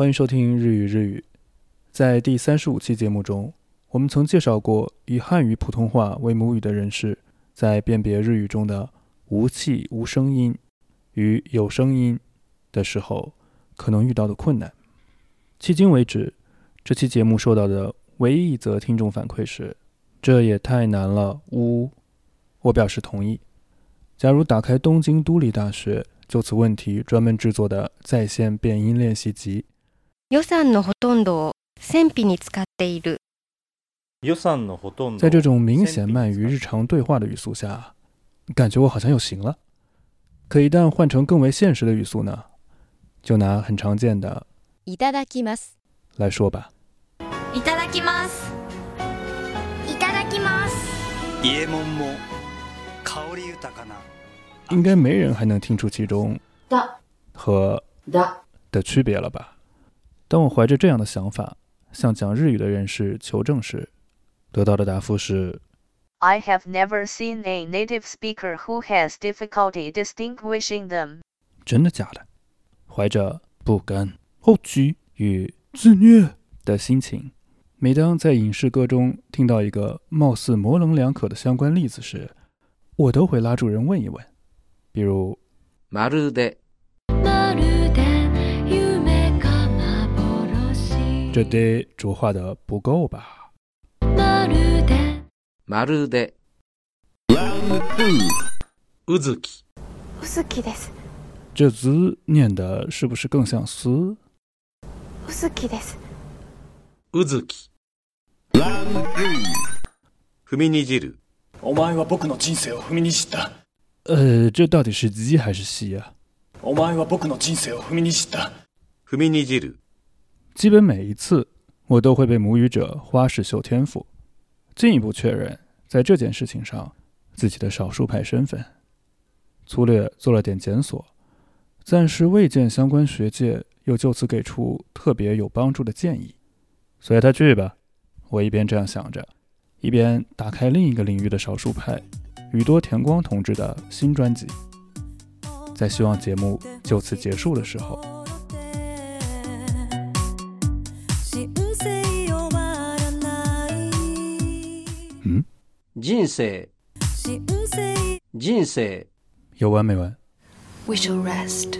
欢迎收听日语日语。在第三十五期节目中，我们曾介绍过以汉语普通话为母语的人士，在辨别日语中的无气无声音与有声音的时候，可能遇到的困难。迄今为止，这期节目收到的唯一一则听众反馈是：“这也太难了。”呜，我表示同意。假如打开东京都立大学就此问题专门制作的在线变音练习集，予算のほとんどを戦費に使っている。予算のほとんど在这种明显慢于日常对话的语速下，感觉我好像又行了。可一旦换成更为现实的语速呢？就拿很常见的いただきます。来说吧。いただきますいただきます伊右衛門も香り豊かな应该没人还能听出其中だ和だ的区别了吧？ 当我怀着这样的想法向讲日语的人士求证时，得到的答复是： I have never seen a native speaker who has difficulty distinguishing them. 真的假的？怀着不甘、后惧与自虐的心情，每当在影视歌中听到一个貌似模棱两可的相关例子时，我都会拉住人问一问，比如まるで 这得着画的不够吧？まるでまるでうずきお好きです这字念的是不是更像丝？お好きですうずき踏みにじるお前は僕の人生を踏みにじった呃，这到底是鸡还是西啊？お前は僕の人生を踏みにじった踏みにじる 基本每一次，我都会被母语者花式秀天赋，进一步确认在这件事情上自己的少数派身份。粗略做了点检索，暂时未见相关学界又就此给出特别有帮助的建议。随他去吧，我一边这样想着，一边打开另一个领域的少数派宇多田光同志的新专辑。在希望节目就此结束的时候。嗯，人生人生有完没完？We shall rest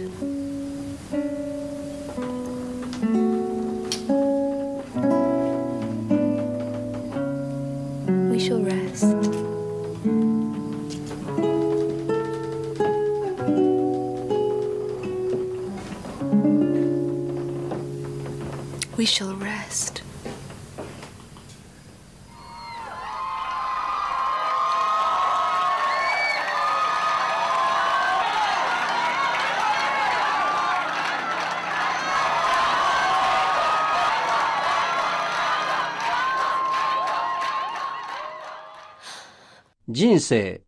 list.「人生